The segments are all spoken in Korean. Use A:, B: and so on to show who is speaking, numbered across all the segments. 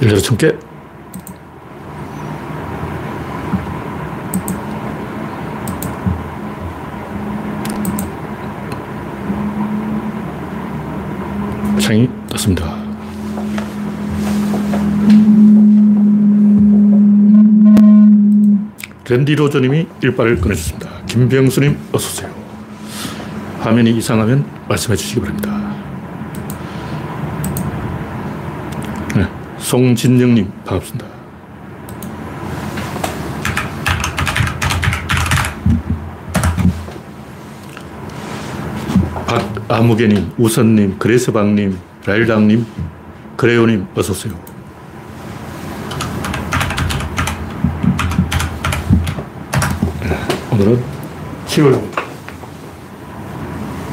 A: 일렬 청개. 창이 떴습니다. 랜디 로저님이 일발을 꺼내주습니다 김병수님, 어서오세요. 화면이 이상하면 말씀해 주시기 바랍니다. 네, 송진영님, 반갑습니다. 박아무개님, 우선님, 그레스방님, 라일당님, 그레요님, 어서오세요. 오늘은 10월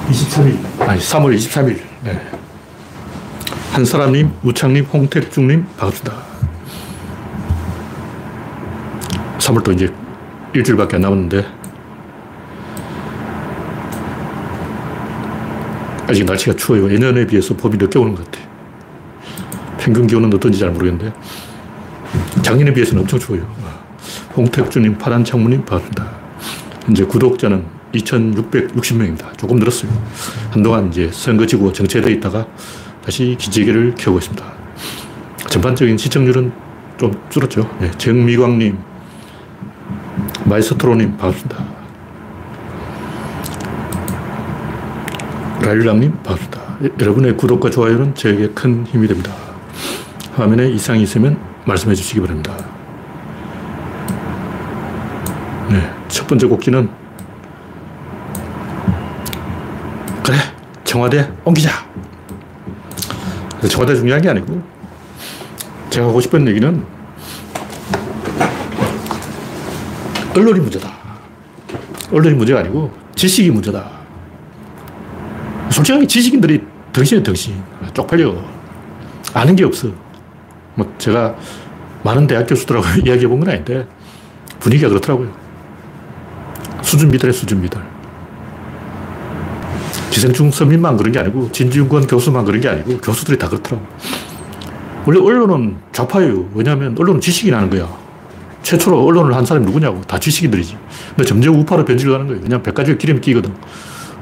A: 23일, 아니 3월 23일. 네. 한사람님, 우창님, 홍택중님, 반갑습니다. 3월도 이제 일주일밖에 안 남았는데, 아직 날씨가 추워요. 예년에 비해서 봄이 늦게 오는 것 같아요. 평균 기온은 어떤지 잘 모르겠는데, 작년에 비해서는 엄청 추워요. 홍택주님, 파란 창문님, 반갑습니다. 현재 구독자는 2,660명입니다. 조금 늘었어요. 한동안 이제 선거 지고 정체되어 있다가 다시 기지개를 켜고 있습니다. 전반적인 시청률은 좀 줄었죠. 네, 정미광님, 마이스트로님, 반갑습니다. 라일랑님, 반갑습니다. 여러분의 구독과 좋아요는 저에게 큰 힘이 됩니다. 화면에 이상이 있으면 말씀해 주시기 바랍니다. 네, 첫 번째 곡기는 그래 청와대 옮기자. 청와대 중요한 게 아니고 제가 하고 싶은 얘기는 언론이 문제다. 언론이 문제가 아니고 지식이 문제다. 솔직하게 지식인들이 덩신이 덩신. 쪽팔려. 아는 게 없어. 뭐 제가 많은 대학 교수들하고 이야기해 본 건 아닌데 분위기가 그렇더라고요. 수준미들의 수준미들. 기생충 서민만 그런 게 아니고 진주권 교수만 그런 게 아니고 교수들이 다 그렇더라고. 원래 언론은 좌파예요. 왜냐하면 언론은 지식이 나는 거야. 최초로 언론을 한 사람이 누구냐고. 다 지식인들이지. 근데 점점 우파로 변질가는 거예요. 왜냐하면 백가지가 기름이 끼거든.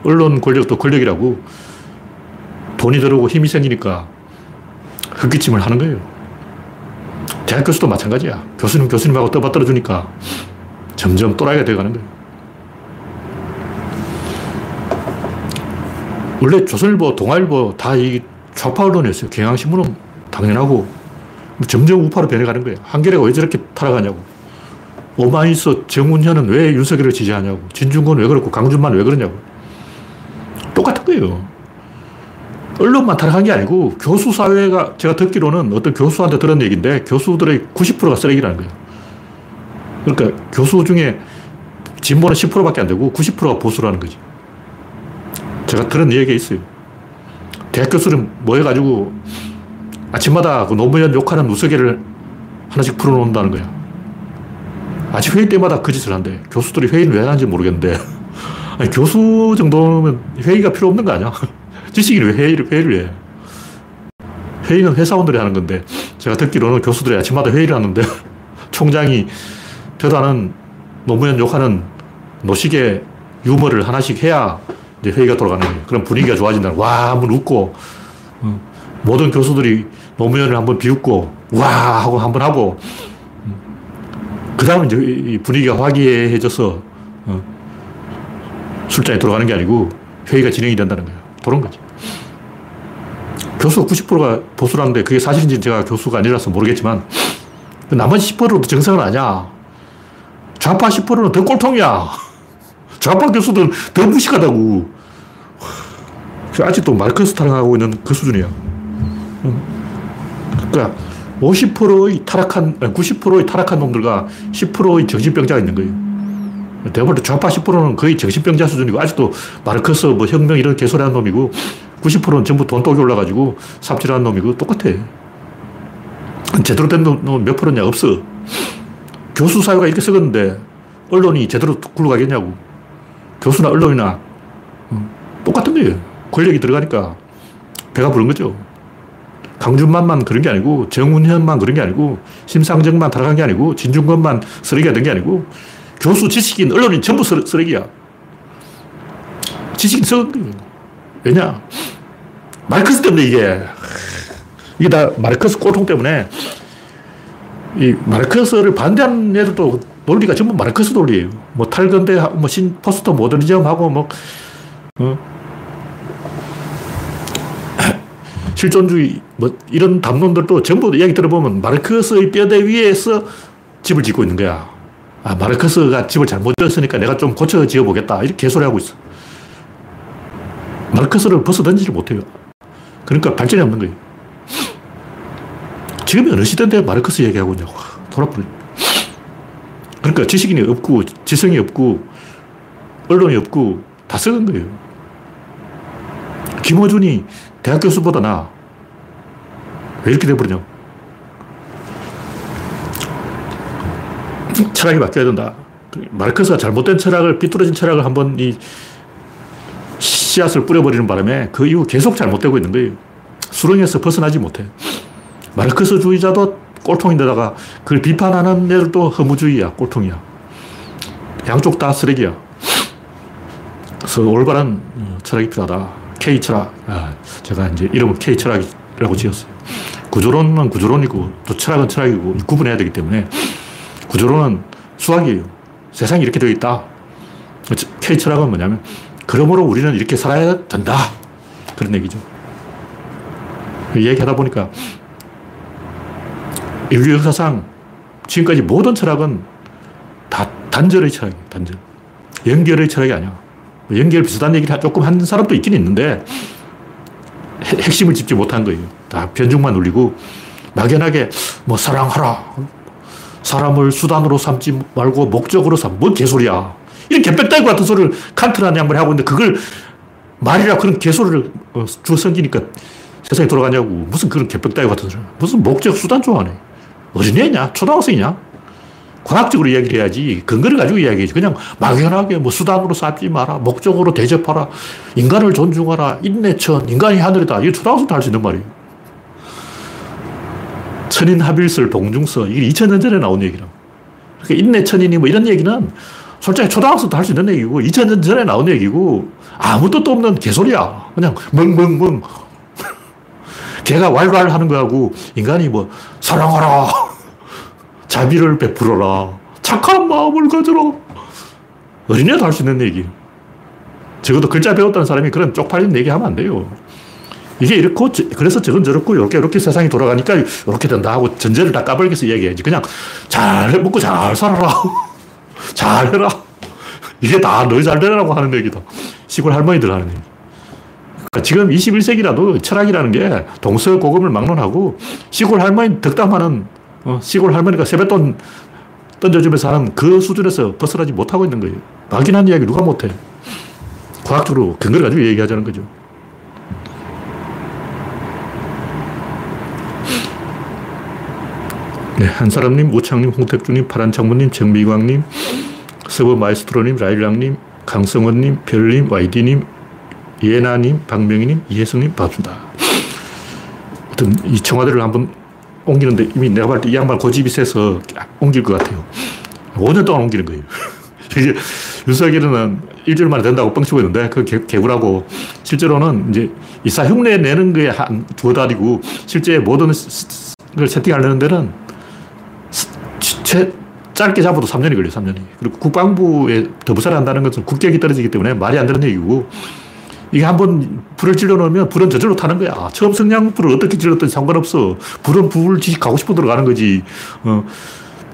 A: 언론 권력도 권력이라고 돈이 들어오고 힘이 생기니까 흑기침을 하는 거예요. 대학 교수도 마찬가지야. 교수님 교수님하고 떠받들어 주니까 점점 또라이가 되어가는 거예요. 원래 조선일보, 동아일보 다 이 좌파 언론이었어요. 경향신문은 당연하고 점점 우파로 변해가는 거예요. 한겨레가 왜 저렇게 타락하냐고. 오마이뉴스 정운현은 왜 윤석열을 지지하냐고. 진중권 왜 그렇고 강준만 왜 그러냐고. 똑같은 거예요. 언론만 타락한 게 아니고 교수 사회가 제가 듣기로는 어떤 교수한테 들은 얘기인데 교수들의 90%가 쓰레기라는 거예요. 그러니까 교수 중에 진보는 10%밖에 안 되고 90%가 보수라는 거지. 제가 들은 얘기가 있어요. 대학 교수는 뭐 해가지고 아침마다 그 노무현 욕하는 누수개를 하나씩 풀어놓는다는 거야. 아침 회의 때마다 그 짓을 한대. 교수들이 회의를 왜 하는지 모르겠는데. 아니, 교수 정도면 회의가 필요 없는 거 아니야? 지식인이 왜 회의를, 회의를 해? 회의는 회사원들이 하는 건데, 제가 듣기로는 교수들이 아침마다 회의를 하는데, 총장이 저다는 노무현 욕하는 노식의 유머를 하나씩 해야 이제 회의가 돌아가는 거예요. 그럼 분위기가 좋아진다. 와, 한번 웃고, 어, 모든 교수들이 노무현을 한번 비웃고, 와! 하고 한번 하고, 음, 그 다음에 이제 분위기가 화기애애해져서, 어, 술잔이 돌아가는 게 아니고 회의가 진행이 된다는 거예요. 그런 거지. 교수 90%가 보수라는데 그게 사실인지 제가 교수가 아니라서 모르겠지만, 나머지 10%도 정상은 아니야. 좌파 10%는 더 꼴통이야. 좌파 교수들은 더 무식하다고. 아직도 마르크스 타락하고 있는 그 수준이야. 그러니까 50%의 타락한, 90%의 타락한 놈들과 10%의 정신병자가 있는 거예요. 대부분 좌파 10%는 거의 정신병자 수준이고, 아직도 마르크스 뭐 혁명 이런 개소리 하는 놈이고, 90%는 전부 돈독이 올라가지고 삽질하는 놈이고, 똑같아. 제대로 된 놈 몇 프로냐? 없어. 교수 사회가 이렇게 썩었는데, 언론이 제대로 굴러가겠냐고. 교수나 언론이나, 똑같은 거예요. 권력이 들어가니까 배가 부른 거죠. 강준만만 그런 게 아니고 정운현만 그런 게 아니고 심상정만 타락한 게 아니고 진중권만 쓰레기가 된 게 아니고 교수, 지식인, 언론인 전부 쓰레기야. 지식인 썩은 왜냐? 마르크스 때문에 이게. 이게 다 마르크스 꼬통 때문에 이 마르크스를 반대하는 애들도 논리가 전부 마르크스 논리예요. 뭐 탈근대, 뭐 신 포스터 모더니즘하고 뭐, 어? 실존주의, 뭐 이런 담론들도 전부 이야기 들어보면 마르크스의 뼈대 위에서 집을 짓고 있는 거야. 아, 마르크스가 집을 잘못 지었으니까 내가 좀 고쳐 지어보겠다. 이렇게 개소리하고 있어. 마르크스를 벗어 던지지 못해요. 그러니까 발전이 없는 거예요. 지금 어느 시대인데 마르크스 얘기하고 있냐고. 돌아버려. 그러니까 지식인이 없고, 지성이 없고, 언론이 없고, 다 썩은 거예요. 김호준이 대학 교수보다 나. 왜 이렇게 돼버리냐. 철학이 바뀌어야 된다. 마르크스가 잘못된 철학을, 비뚤어진 철학을 한번 이 씨앗을 뿌려버리는 바람에 그 이후 계속 잘못되고 있는 거예요. 수렁에서 벗어나지 못해. 마르크스주의자도 꼴통인데다가 그걸 비판하는 애들도 허무주의야, 꼴통이야. 양쪽 다 쓰레기야. 그래서 올바른 철학이 필요하다. K 철학. 아, 제가 이제 이름을 K 철학이라고 지었어요. 구조론은 구조론이고 또 철학은 철학이고 구분해야 되기 때문에 구조론은 수학이에요. 세상이 이렇게 되어 있다. K 철학은 뭐냐면 그러므로 우리는 이렇게 살아야 된다. 그런 얘기죠. 얘기하다 보니까 인류 역사상 지금까지 모든 철학은 다 단절의 철학이에요. 단절. 연결의 철학이 아니야. 뭐 연결 비슷한 얘기를 조금 한 사람도 있긴 있는데 핵심을 짚지 못한 거예요. 다 변증만 울리고 막연하게 뭐 사랑하라. 사람을 수단으로 삼지 말고 목적으로 삼. 뭔 개소리야. 이런 개빽다구 같은 소리를 칸트라는 양반이 하고 있는데 그걸 말이라 그런 개소리를 어, 주어 섬기니까 세상이 돌아가냐고. 무슨 그런 개빽다구 같은 소리. 무슨 목적 수단 좋아하네. 어린애냐? 초등학생이냐? 과학적으로 이야기를 해야지. 근거를 가지고 이야기해야지. 그냥 막연하게 뭐 수단으로 쌓지 마라. 목적으로 대접하라. 인간을 존중하라. 인내천. 인간이 하늘이다. 이게 초등학생도 할 수 있는 말이에요. 천인 합일설 동중서. 이게 2000년 전에 나온 얘기라. 그러니까 인내 천인이 뭐 이런 얘기는 솔직히 초등학생도 할수 있는 얘기고 2000년 전에 나온 얘기고 아무 뜻도 없는 개소리야. 그냥 멍멍멍. 개가 왈왈 하는 거하고 인간이 뭐 사랑하라. 자비를 베풀어라. 착한 마음을 가져라. 어린애도 할 수 있는 얘기. 적어도 글자 배웠다는 사람이 그런 쪽팔린 얘기 하면 안 돼요. 이게 이렇고, 그래서 저건 저렇고, 이렇게, 이렇게 세상이 돌아가니까 이렇게 된다 하고 전제를 다 까발려서 이야기해야지. 그냥 잘 먹고 잘 살아라. 잘 해라. 이게 다 너희 잘 되라고 하는 얘기다. 시골 할머니들 하는 얘기. 그러니까 지금 21세기라도 철학이라는 게 동서고금을 막론하고 시골 할머니 덕담하는 어, 시골 할머니가 세뱃돈 던져주면서 하는 그 수준에서 벗어나지 못하고 있는 거예요. 막연한 이야기 누가 못해. 과학적으로 근거를 가지고 얘기하자는 거죠. 네, 한사람님, 우창님, 홍택주님, 파란창문님, 정미광님, 서버 마이스트로님, 라일랑님, 강성원님, 별님, YD님, 예나님, 박명희님, 이혜성님, 반갑습니다. 하여튼 이 청와대를 한번 옮기는데 이미 내가 봤을 때 이 양반 고집이 세서 옮길 것 같아요. 5년 동안 옮기는 거예요. 이게 윤석열은 일주일 만에 된다고 뻥치고 있는데 그 개, 개구라고 실제로는 이제 이사 흉내 내는 게한두 달이고 실제 모든 걸 세팅하려는 데는 최, 짧게 잡아도 3년이 걸려요, 3년이. 그리고 국방부에 더 부사를 한다는 것은 국격이 떨어지기 때문에 말이 안 되는 얘기고, 이게 한번 불을 질러 놓으면 불은 저절로 타는 거야. 처음 성냥불을 어떻게 질렀든 상관없어. 불은 불 지식 가고 싶어 들어가는 거지. 어,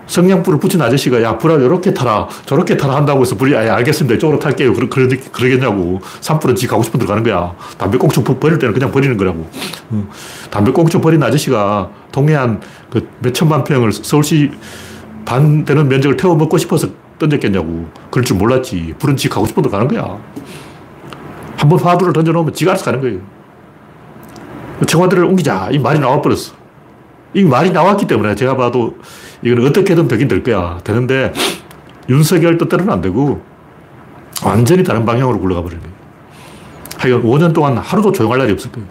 A: 성냥불을 붙인 아저씨가 야, 불을 이렇게 타라, 저렇게 타라 한다고 해서 불이, 아, 알겠습니다. 이쪽으로 탈게요. 그러, 그러, 그러겠냐고. 산불은 지 가고 싶어 들어가는 거야. 담배꽁초 버릴 때는 그냥 버리는 거라고. 어, 담배꽁초 버린 아저씨가 동해안 그 몇천만 평을 서울시 반 되는 면적을 태워 먹고 싶어서 던졌겠냐고. 그럴 줄 몰랐지. 불은 지 가고 싶어도 가는 거야. 한 번 화두를 던져놓으면 지가 알아서 가는 거예요. 청와대를 옮기자. 이 말이 나와버렸어. 이 말이 나왔기 때문에 제가 봐도 이건 어떻게든 되긴 될 거야. 되는데 윤석열 뜻대로는 안 되고 완전히 다른 방향으로 굴러가 버리는 거예요. 하여간 5년 동안 하루도 조용할 날이 없을 거예요.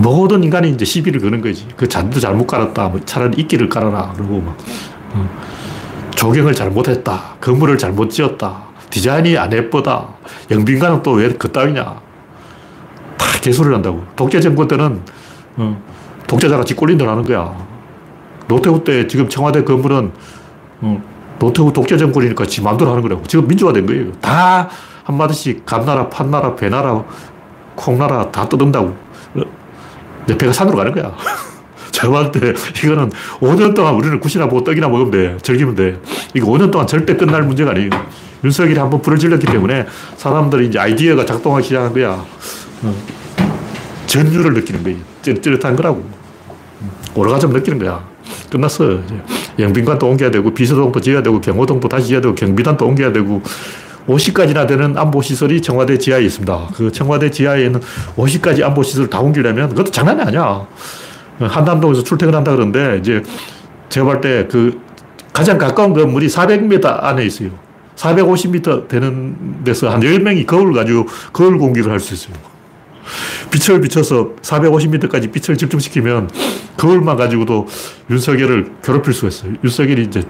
A: 모든 인간이 이제 시비를 거는 거지. 그 잔도 잘못 깔았다. 뭐 차라리 이끼를 깔아라. 그러고 막. 어. 조경을 잘못했다. 건물을 잘못 지었다. 디자인이 안 예쁘다. 영빈관은 또 왜 그따위냐. 다 개소리를 한다고. 독재 정권 때는 어, 독재자가 뒷골린들 하는 거야. 노태우 때 지금 청와대 건물은 어, 노태우 독재 정권이니까 지 마음대로 하는 거라고. 지금 민주화된 거예요. 다 한마디씩 감나라, 판나라, 배나라, 콩나라 다 뜯은다고. 내 배가 산으로 가는 거야. 때 이거는 5년 동안 우리는 굿이나 보고 떡이나 먹으면 돼. 즐기면 돼. 이거 5년 동안 절대 끝날 문제가 아니에요. 윤석열이 한번 불을 질렀기 때문에 사람들이 이제 아이디어가 작동하기 시작한 거야. 어. 전율을 느끼는 거예요. 찌릿한 거라고. 오르가즘 느끼는 거야. 끝났어. 영빈관도 옮겨야 되고, 비서동도 지어야 되고, 경호동도 다시 지어야 되고, 경비단도 옮겨야 되고, 50가지나 되는 안보시설이 청와대 지하에 있습니다. 그 청와대 지하에는 50가지 안보시설 다 옮기려면 그것도 장난이 아니야. 한남동에서 출퇴근한다 그러는데, 이제 제가 볼 때 그 가장 가까운 건물이 400m 안에 있어요. 450m 되는 데서 한 10명이 거울 가지고 거울 공격을 할수 있어요. 빛을 비춰서 450m까지 빛을 집중시키면 거울만 가지고도 윤석열을 괴롭힐 수가 있어요. 윤석열이 이제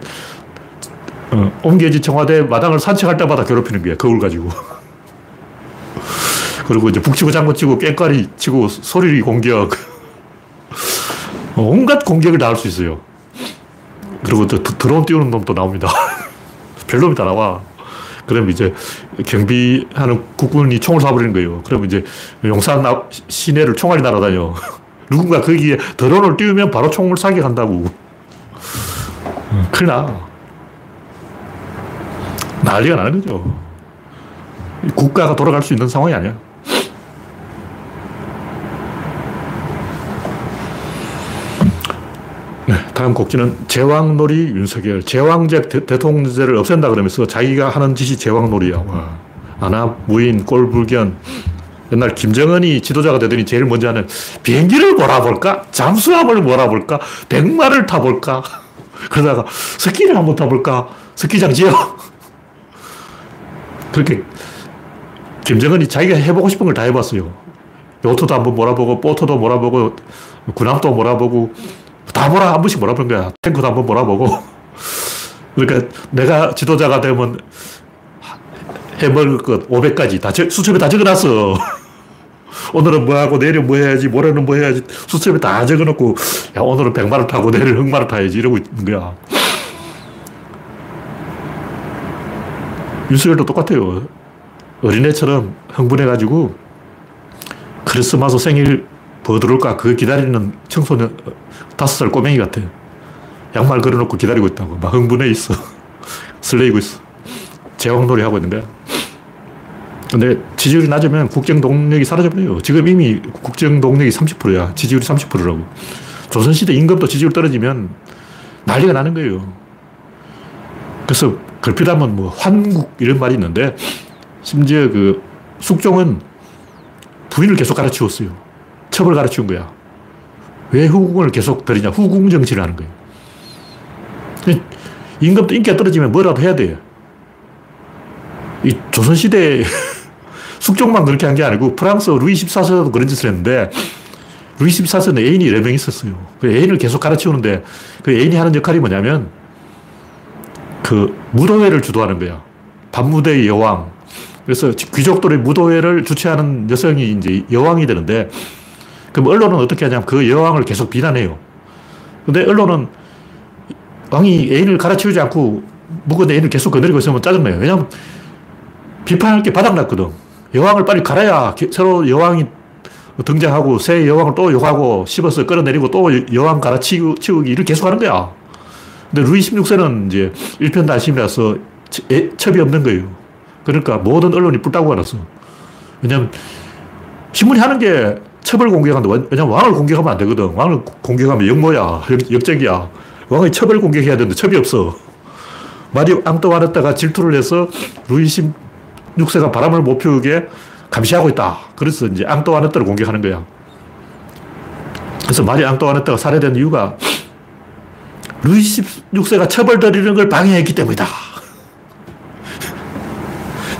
A: 어, 옮겨진 청와대 마당을 산책할 때마다 괴롭히는 거야. 거울 가지고. 그리고 이제 북치고 장구치고 깽까리 치고 소리 공격. 어, 온갖 공격을 다 할 수 있어요. 그리고 또 드론 띄우는 놈도 나옵니다. 별놈이 다 나와. 그럼 이제 경비하는 국군이 총을 쏴버리는 거예요. 그럼 이제 용산 시내를 총알이 날아다녀. 누군가 거기에 드론을 띄우면 바로 총을 사격한다고. 음, 큰일 나. 난리가 나는 거죠. 국가가 돌아갈 수 있는 상황이 아니야. 네, 다음 곡지는 제왕놀이 윤석열. 제왕제 대, 통제를 없앤다 그러면서 자기가 하는 짓이 제왕놀이야. 와. 아나, 무인, 꼴불견. 옛날 김정은이 지도자가 되더니 제일 먼저 하는 비행기를 몰아볼까? 잠수함을 몰아볼까? 백마를 타볼까? 그러다가 스키를 한번 타볼까? 스키장 지어. 그렇게 김정은이 자기가 해보고 싶은 걸 다 해봤어요. 요트도 한번 몰아보고, 보트도 몰아보고, 군함도 몰아보고, 다 몰아, 한 번씩 몰아본 거야. 탱크도 한번 몰아보고. 그러니까 내가 지도자가 되면 해먹을 것 500가지 다 수첩에 다 적어놨어. 오늘은 뭐 하고 내일 뭐 해야지, 모레는 뭐 해야지 수첩에 다 적어놓고, 야, 오늘은 백마를 타고 내일 흑마를 타야지 이러고 있는 거야. 윤석열도 똑같아요. 어린애처럼 흥분해가지고 크리스마스 생일 뭐 들어올까 그거 기다리는 청소년 다섯 살 꼬맹이 같아. 양말 걸어놓고 기다리고 있다고. 막 흥분해 있어. 설레이고 있어. 제왕놀이 하고 있는 거야. 근데 지지율이 낮으면 국정 동력이 사라져버려요. 지금 이미 국정 동력이 30%야. 지지율이 30%라고. 조선시대 임금도 지지율 떨어지면 난리가 나는 거예요. 그래서 걸핏하면 뭐 환국 이런 말이 있는데 심지어 그 숙종은 부인을 계속 가르치웠어요. 첩을 가르치운 거야. 왜 후궁을 계속 들이냐? 후궁 정치를 하는 거예요. 임금도 인기가 떨어지면 뭐라도 해야 돼요. 이 조선시대 숙종만 그렇게 한 게 아니고 프랑스 루이 14세도 그런 짓을 했는데 루이 14세는 애인이 여러 명 있었어요. 그 애인을 계속 가르치우는데 그 애인이 하는 역할이 뭐냐면 그 무도회를 주도하는 거야. 반무대의 여왕. 그래서 귀족들의 무도회를 주최하는 여성이 이제 여왕이 되는데 그럼 언론은 어떻게 하냐면 그 여왕을 계속 비난해요. 근데 언론은 왕이 애인을 갈아치우지 않고 묵은 애인을 계속 거느리고 있으면 짜증나요. 왜냐면 비판할 게 바닥났거든. 여왕을 빨리 갈아야 새로 여왕이 등장하고 새 여왕을 또 욕하고 씹어서 끌어내리고 또 여왕 갈아치우기 일을 계속 하는 거야. 근데 루이 16세는 이제 일편단심이라서 첩이 없는 거예요. 그러니까 모든 언론이 뿔따고 알았어. 왜냐면 신문이 하는 게 첩을 공격한다. 왜냐면 왕을 공격하면 안 되거든. 왕을 공격하면 역모야. 역, 적이야 왕의 첩을 공격해야 되는데 첩이 없어. 마리 앙떠와르타가 질투를 해서 루이 16세가 바람을 못 피우게 감시하고 있다. 그래서 이제 앙떠와르타를 공격하는 거야. 그래서 마리 앙떠와르타가 살해된 이유가 루이 16세가 처벌 들이는 걸 방해했기 때문이다.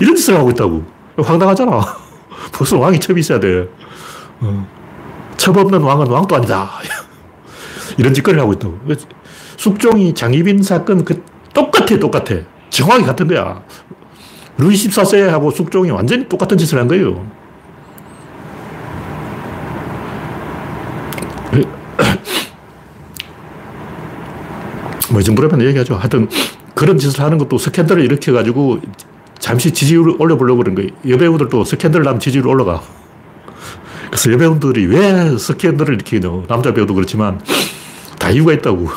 A: 이런 짓을 하고 있다고. 황당하잖아. 무슨 왕이 첩이 있어야 돼. 어. 첩 없는 왕은 왕도 아니다. 이런 짓거리를 하고 있다고. 숙종이 장희빈 사건 그 똑같아, 똑같아. 정확히 같은 거야. 루이 14세하고 숙종이 완전히 똑같은 짓을 한 거예요. 뭐, 이 정도라면 얘기하죠. 하여튼, 그런 짓을 하는 것도 스캔들을 일으켜가지고 잠시 지지율을 올려보려고 그런 거예요. 여배우들도 스캔들 나면 지지율 올라가. 그래서 여배우들이 왜 스캔들을 일으키냐. 남자 배우도 그렇지만 다 이유가 있다고.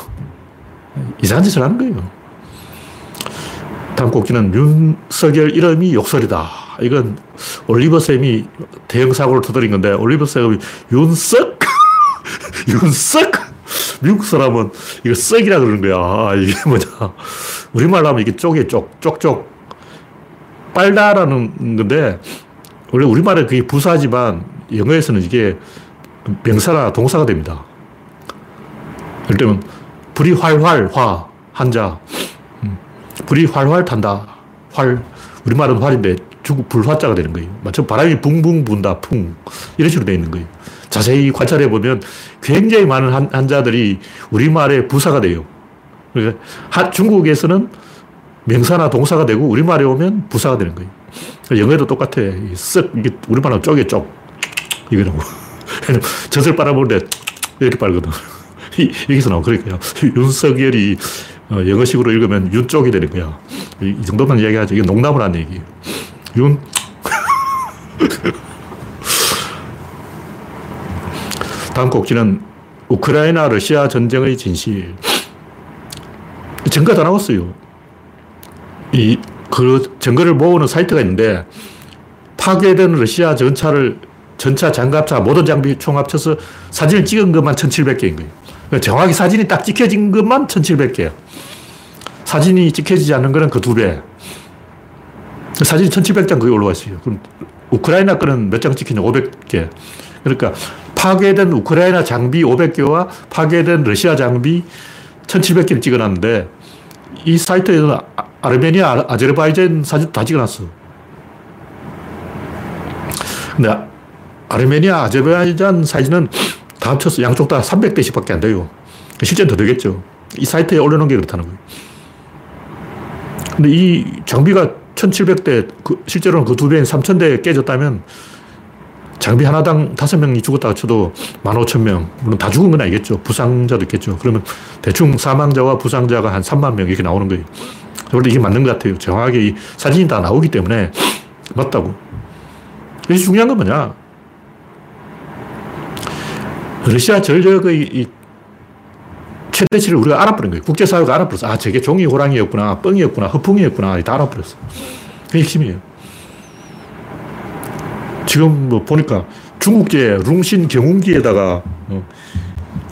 A: 이상한 짓을 하는 거예요. 다음 곡지는 윤석열 이름이 욕설이다. 이건 올리버 쌤이 대형 사고를 터뜨린 건데 올리버 쌤이 윤석 윤석 미국 사람은 이거 썩이라 그러는 거야. 아, 이게 뭐냐. 우리말로 하면 이게 쪽이 쪽, 쪽쪽. 빨다라는 건데, 원래 우리말에 그게 부사지만 영어에서는 이게 명사나 동사가 됩니다. 예를 들면, 불이 활활, 화, 한자. 음, 불이 활활 탄다. 활. 우리말은 활인데 불화자가 되는 거예요. 마치 바람이 붕붕 분다, 풍. 이런 식으로 되어 있는 거예요. 자세히 관찰해 보면 굉장히 많은 한자들이 우리말의 부사가 돼요. 그러니까 중국에서는 명사나 동사가 되고 우리말에 오면 부사가 되는 거예요. 영어에도 똑같아. 쓱, 이게 우리말은 쪽에 쪽. 이거라고. 젖을 빨아보는데 이렇게 빨거든. 여기서 나온 그러니까 윤석열이 어, 영어식으로 읽으면 윤 쪽이 되는 거야. 이 정도만 이야기하죠. 이게 농담을 한 얘기예요. 윤. 다음 곡지는 우크라이나 러시아 전쟁의 진실. 증거 다 나왔어요. 이, 그 증거를 모으는 사이트가 있는데 파괴된 러시아 전차를 전차, 장갑차, 모든 장비 총 합쳐서 사진을 찍은 것만 1700개인 거예요. 그러니까 정확히 사진이 딱 찍혀진 것만 1700개야. 사진이 찍혀지지 않는 거는 그 두 배. 사진이 1700장 거기 올라와 있어요. 그럼 우크라이나 거는 몇 장 찍히냐? 500개. 그러니까 파괴된 우크라이나 장비 500개와 파괴된 러시아 장비 1700개를 찍어놨는데 이 사이트에는 아르메니아, 아제르바이잔 사진 다 찍어놨어. 근데 아르메니아, 아제르바이잔 사진은 다 합쳐서 양쪽 다 300대씩 밖에 안 돼요. 실제는 더 되겠죠. 이 사이트에 올려놓은 게 그렇다는 거예요. 근데 이 장비가 1700대, 그 실제로는 그 두 배인 3000대 깨졌다면 장비 하나당 다섯 명이 죽었다 쳐도 15,000명. 물론 다 죽은 건 아니겠죠. 부상자도 있겠죠. 그러면 대충 사망자와 부상자가 한 3만 명 이렇게 나오는 거예요. 원래 이게 맞는 것 같아요. 정확하게 이 사진이 다 나오기 때문에 맞다고. 이게 중요한 건 뭐냐. 러시아 전력의 이 최대치를 우리가 알아버린 거예요. 국제사회가 알아버렸어. 아, 저게 종이 호랑이였구나, 뻥이었구나, 허풍이었구나. 다 알아버렸어. 그게 핵심이에요. 지금 뭐 보니까 중국제 룽신 경운기에다가 어,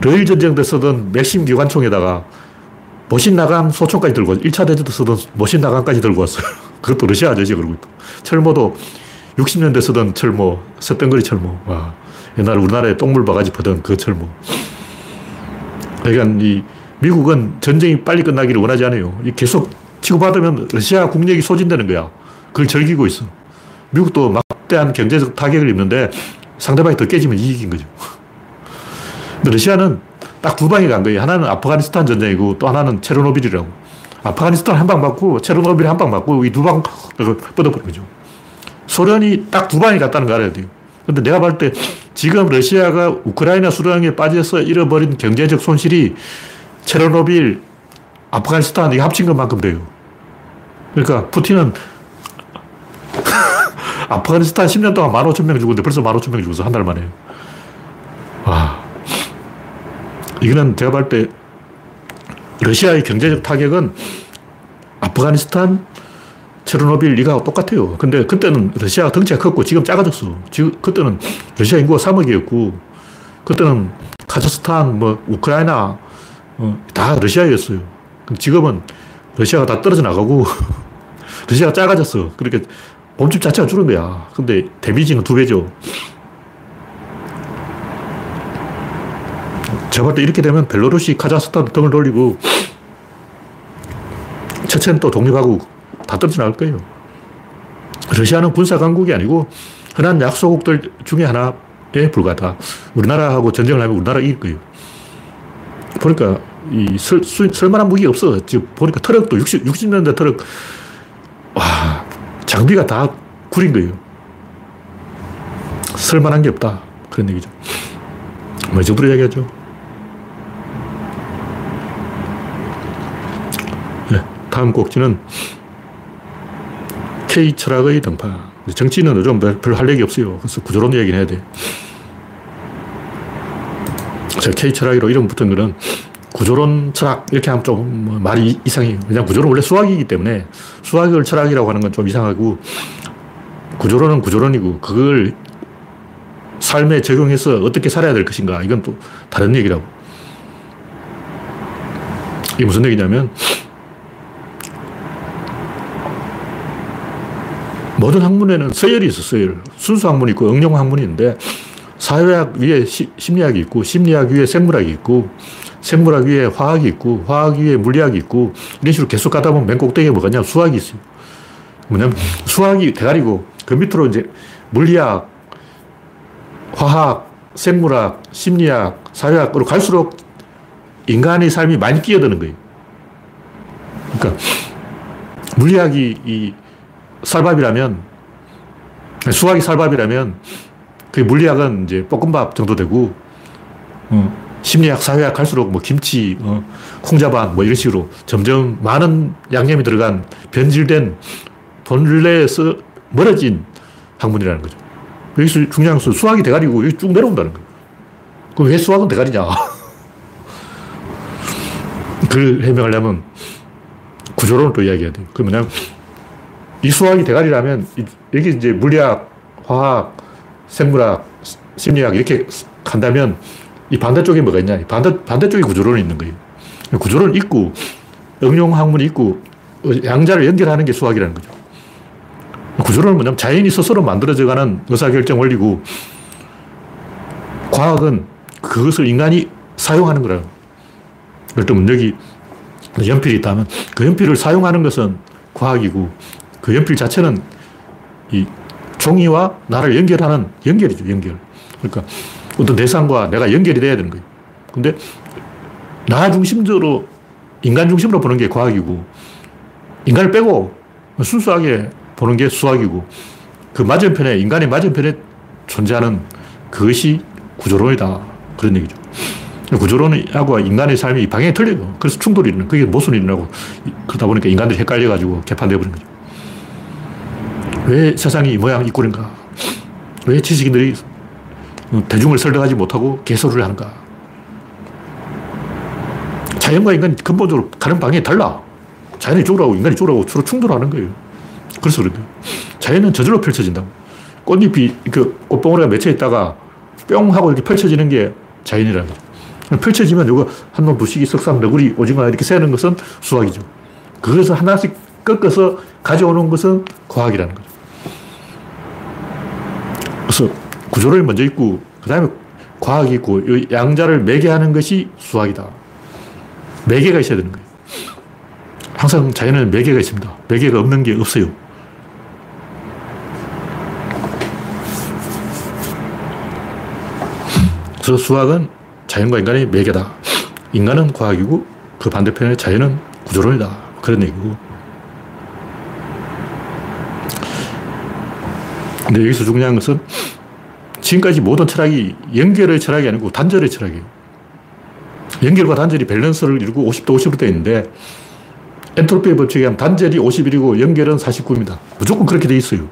A: 러일 전쟁 때 쓰던 맥심 기관총에다가 모신 나강 소총까지 들고 1차 대전 때 쓰던 모신 나강까지 들고 왔어요. 그것도 러시아 아저씨 그러고 있다. 철모도 60년대 쓰던 철모, 쇳덩거리 철모. 와, 옛날 우리나라에 똥물 바가지 퍼던 그 철모. 그러니까 이 미국은 전쟁이 빨리 끝나기를 원하지 않아요. 계속 치고받으면 러시아 국력이 소진되는 거야. 그걸 즐기고 있어. 미국도 막대한 경제적 타격을 입는데 상대방이 더 깨지면 이익인 거죠. 근데 러시아는 딱 두 방에 간 거예요. 하나는 아프가니스탄 전쟁이고 또 하나는 체르노빌이라고. 아프가니스탄 한 방 맞고 체르노빌 한 방 맞고 이 두 방 뻗어버린 거죠. 소련이 딱 두 방이 갔다는 거 알아야 돼요. 근데 내가 볼때 지금 러시아가 우크라이나 수령에 빠져서 잃어버린 경제적 손실이 체르노빌, 아프가니스탄 이게 합친 것만큼 돼요. 그러니까 푸틴은 아프가니스탄 10년 동안 15,000명 죽었는데 벌써 15,000명 죽었어. 한달 만에. 와. 이거는 제가 볼 때 러시아의 경제적 타격은 아프가니스탄, 체르노빌 이가 똑같아요. 근데 그때는 러시아가 덩치가 컸고 지금 작아졌어. 지금 그때는 러시아 인구가 3억이었고 그때는 카자흐스탄, 뭐 우크라이나 어, 다 러시아였어요. 지금은 러시아가 다 떨어져 나가고 러시아가 작아졌어. 그렇게 몸집 자체가 줄은 거야. 근데 데미지는 두 배죠. 제가 볼때 이렇게 되면 벨로루시, 카자흐스탄 등을 돌리고 체첸 또 독립하고 다 떨어져 나갈 거예요. 러시아는 군사 강국이 아니고 흔한 약소국들 중에 하나 불과하다. 우리나라하고 전쟁을 하면 우리나라 이길 거예요. 보니까 이 쓸, 쓸만한 무기가 없어. 지금 보니까 트럭도 60, 60년대 트럭, 와, 장비가 다 구린 거예요. 쓸만한 게 없다. 그런 얘기죠. 뭐, 이 정도로 이야기하죠. 네, 다음 꼭지는 K 철학의 등판. 정치는 요즘 별로 할 얘기 없어요. 그래서 구조론 이야기는 해야 돼. 제가 K 철학이로 이름 붙은 거는 구조론 철학 이렇게 하면 좀뭐 말이 이상해요. 왜냐 구조론 원래 수학이기 때문에 수학을 철학이라고 하는 건 좀 이상하고 구조론은 구조론이고 그걸 삶에 적용해서 어떻게 살아야 될 것인가 이건 또 다른 얘기라고. 이게 무슨 얘기냐면 모든 학문에는 서열이 있어 서열. 순수 학문이 있고 응용 학문이 있는데 사회학 위에 시, 심리학이 있고 심리학 위에 생물학이 있고 생물학 위에 화학이 있고, 화학 위에 물리학이 있고, 이런 식으로 계속 가다 보면 맨 꼭대기에 뭐가 있냐 수학이 있어요. 뭐냐면 수학이 대가리고, 그 밑으로 이제 물리학, 화학, 생물학, 심리학, 사회학으로 갈수록 인간의 삶이 많이 끼어드는 거예요. 그러니까 물리학이 이 쌀밥이라면, 수학이 쌀밥이라면, 그 물리학은 이제 볶음밥 정도 되고, 어, 심리학, 사회학 할수록 뭐 김치, 어, 콩자반 뭐 이런 식으로 점점 많은 양념이 들어간 변질된 본래에서 멀어진 학문이라는 거죠. 여기서 중요한 것은 수학이 대가리고 여기 쭉 내려온다는 거예요. 그럼 왜 수학은 대가리냐? 그걸 해명하려면 구조론을 또 이야기해야 돼요. 그 뭐냐면 이 수학이 대가리라면 여기 이제 물리학, 화학, 생물학, 심리학 이렇게 간다면 이 반대쪽에 뭐가 있냐. 반대, 반대쪽에 구조론이 있는 거예요. 구조론 있고, 응용 학문이 있고, 양자를 연결하는 게 수학이라는 거죠. 구조론은 뭐냐면 자연이 스스로 만들어져가는 의사결정 원리고, 과학은 그것을 인간이 사용하는 거라고. 들면 여기 연필이 있다면 그 연필을 사용하는 것은 과학이고, 그 연필 자체는 이 종이와 나를 연결하는 연결이죠, 연결. 그러니까 어떤 대상과 내가 연결이 돼야 되는 거예요. 근데 나 중심적으로 인간 중심으로 보는 게 과학이고 인간을 빼고 순수하게 보는 게 수학이고 그 맞은편에 인간의 맞은편에 존재하는 그것이 구조론이다. 그런 얘기죠. 구조론하고 인간의 삶이 방향이 틀려요. 그래서 충돌이 일어나. 그게 모순이 일어나고 그러다 보니까 인간들이 헷갈려가지고 개판되어 버린 거죠. 왜 세상이 이 모양 이 꼴인가? 왜 지식인들이 대중을 설득하지 못하고 개소리를 하는가? 자연과 인간이 근본적으로 가는 방향이 달라. 자연이 죽으라고 인간이 죽으라고 서로 충돌하는 거예요. 그래서 그런 거예요. 자연은 저절로 펼쳐진다고. 꽃잎이 그 꽃봉오리가 맺혀 있다가 뿅 하고 이렇게 펼쳐지는 게 자연이라는 거죠. 펼쳐지면 이거 한 놈, 두식이, 석삼, 너구리, 오징어 이렇게 세는 것은 수학이죠. 그것을 하나씩 꺾어서 가져오는 것은 과학이라는 거죠. 그래서 구조를 먼저 있고, 그 다음에 과학이 있고, 이 양자를 매개하는 것이 수학이다. 매개가 있어야 되는 거예요. 항상 자연에는 매개가 있습니다. 매개가 없는 게 없어요. 그래서 수학은 자연과 인간의 매개다. 인간은 과학이고 그 반대편에 자연은 구조론이다. 그런 얘기고. 근데 여기서 중요한 것은 지금까지 모든 철학이 연결의 철학이 아니고 단절의 철학이에요. 연결과 단절이 밸런스를 이루고 50도 50으로 되어 있는데 엔트로피의 법칙에 하면 단절이 51이고 연결은 49입니다. 무조건 그렇게 돼 있어요.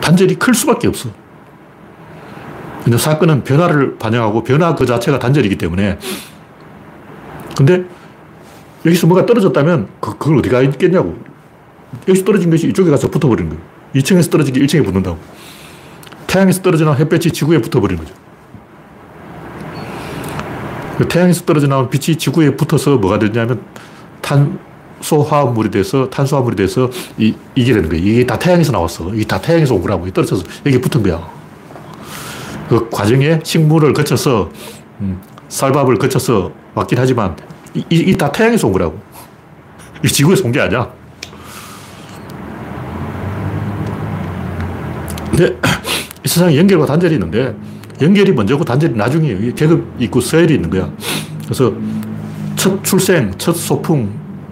A: 단절이 클 수밖에 없어. 근데 사건은 변화를 반영하고 변화 그 자체가 단절이기 때문에 근데 여기서 뭐가 떨어졌다면 그, 그걸 어디가 있겠냐고. 여기서 떨어진 것이 이쪽에 가서 붙어버리는 거예요. 2층에서 떨어진 게 1층에 붙는다고. 태양에서 떨어져 나온 햇볕이 지구에 붙어버리는 거죠. 그 태양에서 떨어져 나온 빛이 지구에 붙어서 뭐가 되냐면 탄소화합물이 돼서 탄소화물이 돼서 이, 이게 되는 거예요. 이게 다 태양에서 나왔어. 이게 다 태양에서 온 거라고. 떨어져서 여기 붙은 거야. 그 과정에 식물을 거쳐서 음, 쌀밥을 거쳐서 왔긴 하지만 이게 다 태양에서 온 거라고. 이 지구에서 온 게 아니야. 근데 세상에 연결과 단절이 있는데 연결이 먼저고 단절이 나중이에요. 계급 있고 서열이 있는 거야. 그래서 첫 출생, 첫 소풍,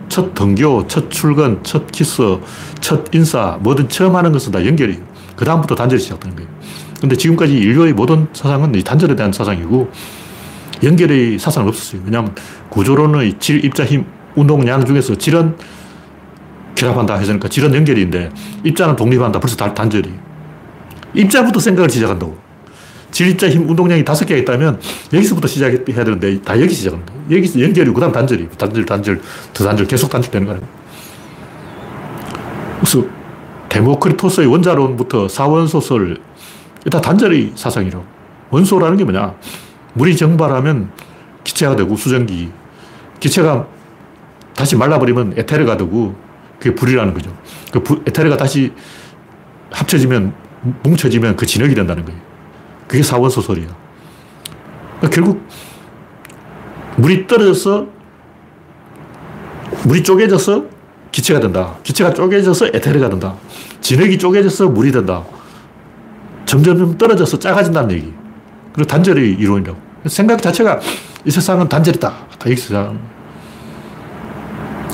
A: 첫 등교, 첫 출근, 첫 키스, 첫 인사, 뭐든 처음 하는 것은 다 연결이에요. 그다음부터 단절이 시작되는 거예요. 근데 지금까지 인류의 모든 사상은 이 단절에 대한 사상이고 연결의 사상은 없었어요. 왜냐하면 구조론의 질, 입자, 힘, 운동, 양 중에서 질은 결합한다 해서니까 질은 연결인데 입자는 독립한다. 벌써 단절이. 입자부터 생각을 시작한다고. 질, 입자, 힘, 운동량이 다섯 개가 있다면 여기서부터 시작해야 되는데 다 여기 시작합니다. 여기서 연결이고 그 다음 단절이. 단절, 단절, 더 단절, 계속 단절되는 거예요. 그래서 데모크리토스의 원자론부터 사원소설, 다 단절의 사상이라고. 원소라는 게 뭐냐. 물이 증발하면 기체가 되고 수증기. 기체가 다시 말라버리면 에테르가 되고 그게 불이라는 거죠. 그 부, 에테르가 다시 합쳐지면, 뭉쳐지면 그 진흙이 된다는 거예요. 그게 사원소 설이야. 그러니까 결국 물이 떨어져서 물이 쪼개져서 기체가 된다. 기체가 쪼개져서 에테르가 된다. 진흙이 쪼개져서 물이 된다. 점점 떨어져서 작아진다는 얘기. 그리고 단절의 이론이라고. 생각 자체가 이 세상은 단절이다. 다이 세상.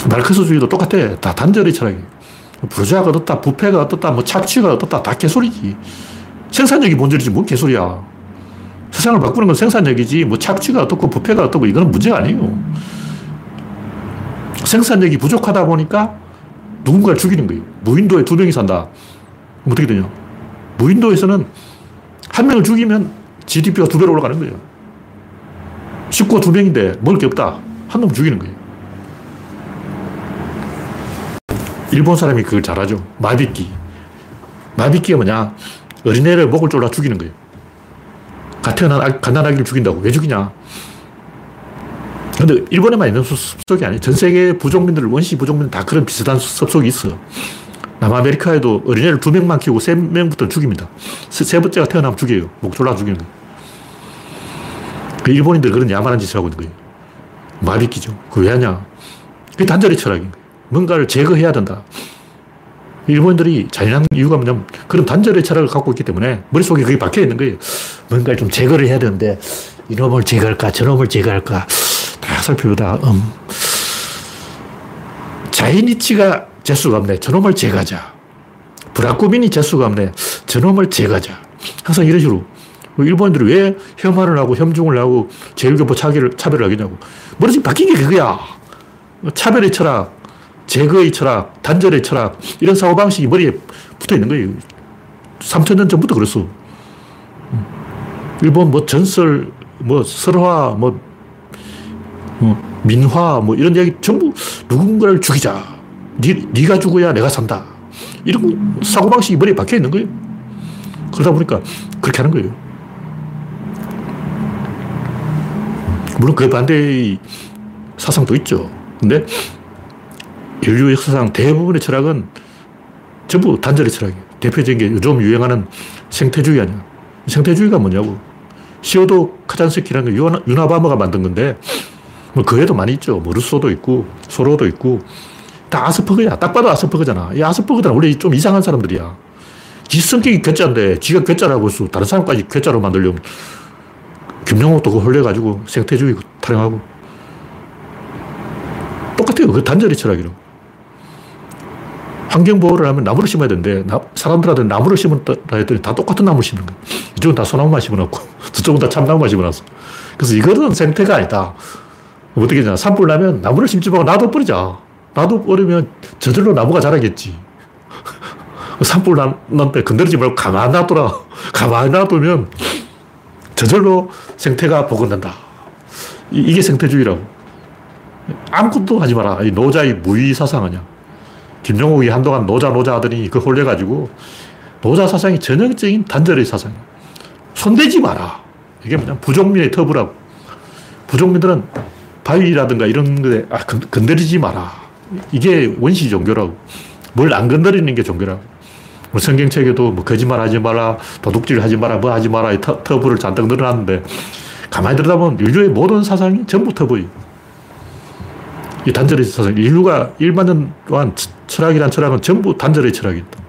A: 마르크스주의도 똑같아. 다 단절의 철학이. 부르주아가 어떻다, 부패가 어떻다, 뭐 착취가 어떻다, 다 개소리지. 생산력이 본질이지, 뭔 개소리야. 세상을 바꾸는 건 생산력이지, 뭐 착취가 어떻고, 부패가 어떻고, 이거는 문제가 아니에요. 생산력이 부족하다 보니까 누군가를 죽이는 거예요. 무인도에 두 명이 산다. 어떻게 되냐. 무인도에서는 한 명을 죽이면 GDP가 두 배로 올라가는 거예요. 식구가 두 명인데 먹을 게 없다. 한 놈 죽이는 거예요. 일본 사람이 그걸 잘하죠. 마비끼. 마비끼가 뭐냐. 어린애를 목을 졸라 죽이는 거예요. 같은 갓난아기를 죽인다고. 왜 죽이냐. 근데 일본에만 있는 습속이 아니에요. 전 세계 부족민들, 원시 부족민들 다 그런 비슷한 습속이 있어. 남아메리카에도 어린애를 두 명만 키우고 세 명부터 죽입니다. 세, 세 번째가 태어나면 죽여요. 목 졸라 죽이는 거예요. 그 일본인들 그런 야만한 짓을 하고 있는 거예요. 마비끼죠. 그 왜 하냐. 그게 단절의 철학인 거예요. 뭔가를 제거해야 된다. 일본인들이 잔인한 이유가 뭐냐면 그런 단절의 철학을 갖고 있기 때문에 머릿속에 그게 박혀 있는 거예요. 뭔가를 좀 제거를 해야 되는데 이놈을 제거할까 저놈을 제거할까 다 살펴보다 음. 자이니치가 재수가 없네. 저놈을 제거하자. 브라코민이 재수가 없네. 저놈을 제거하자. 항상 이런 식으로. 일본인들이 왜 혐한을 하고 혐중을 하고 제일교포 차별을, 하겠냐고. 머리가 바뀐 게 그거야. 차별의 철학, 제거의 철학, 단절의 철학, 이런 사고방식이 머리에 붙어 있는 거예요. 3천년 전부터 그랬어. 일본 뭐 전설, 뭐 설화, 뭐, 뭐 민화, 뭐 이런 이야기 전부 누군가를 죽이자. 니, 네가 죽어야 내가 산다. 이런 사고방식이 머리에 박혀 있는 거예요. 그러다 보니까 그렇게 하는 거예요. 물론 그 반대의 사상도 있죠. 근데 인류 역사상 대부분의 철학은 전부 단절의 철학이에요. 대표적인 게 요즘 유행하는 생태주의 아니야. 생태주의가 뭐냐고. 시오도 카잔스키라는 거 유나바머가 만든 건데, 뭐, 그 외에도 많이 있죠. 뭐, 루소도 있고, 소로도 있고, 다 아스퍼그야. 딱 봐도 아스퍼그잖아. 이 아스퍼그들은 원래 좀 이상한 사람들이야. 지 성격이 괴짜인데, 지가 괴짜라고 해서 다른 사람까지 괴짜로 만들려면, 김용옥도 그거 홀려가지고 생태주의 타령하고. 똑같아요. 그 단절의 철학이라고. 환경보호를 하면 나무를 심어야 되는데, 사람들한테 나무를 심었다 했더니 다 똑같은 나무를 심는 거야. 이쪽은 다 소나무만 심어놨고, 저쪽은 다 참나무만 심어놨어. 그래서 이거는 생태가 아니다. 어떻게 되냐. 산불 나면 나무를 심지 말고 놔둬버리자. 놔둬버리면 저절로 나무가 자라겠지. 산불 난때 건드리지 말고 가만 놔둬라. 가만 놔두면 저절로 생태가 복원된다. 이 게 생태주의라고. 아무것도 하지 마라. 이 노자의 무의 사상 아니야. 김정욱이 한동안 노자 노자 하더니 그 홀려가지고 노자 사상이 전형적인 단절의 사상이야. 손대지 마라. 이게 뭐냐 부족민의 터부라고. 부족민들은 바위라든가 이런 거에 아, 건드리지 마라. 이게 원시 종교라고. 뭘 안 건드리는 게 종교라고. 뭐 성경책에도 뭐 거짓말 하지 마라, 도둑질 하지 마라, 뭐 하지 마라, 터, 터부를 잔뜩 늘어놨는데 가만히 들여다보면 인류의 모든 사상이 전부 터부예요. 이 단절의 사상. 인류가 1만 년 동안 철학이란 철학은 전부 단절의 철학이다.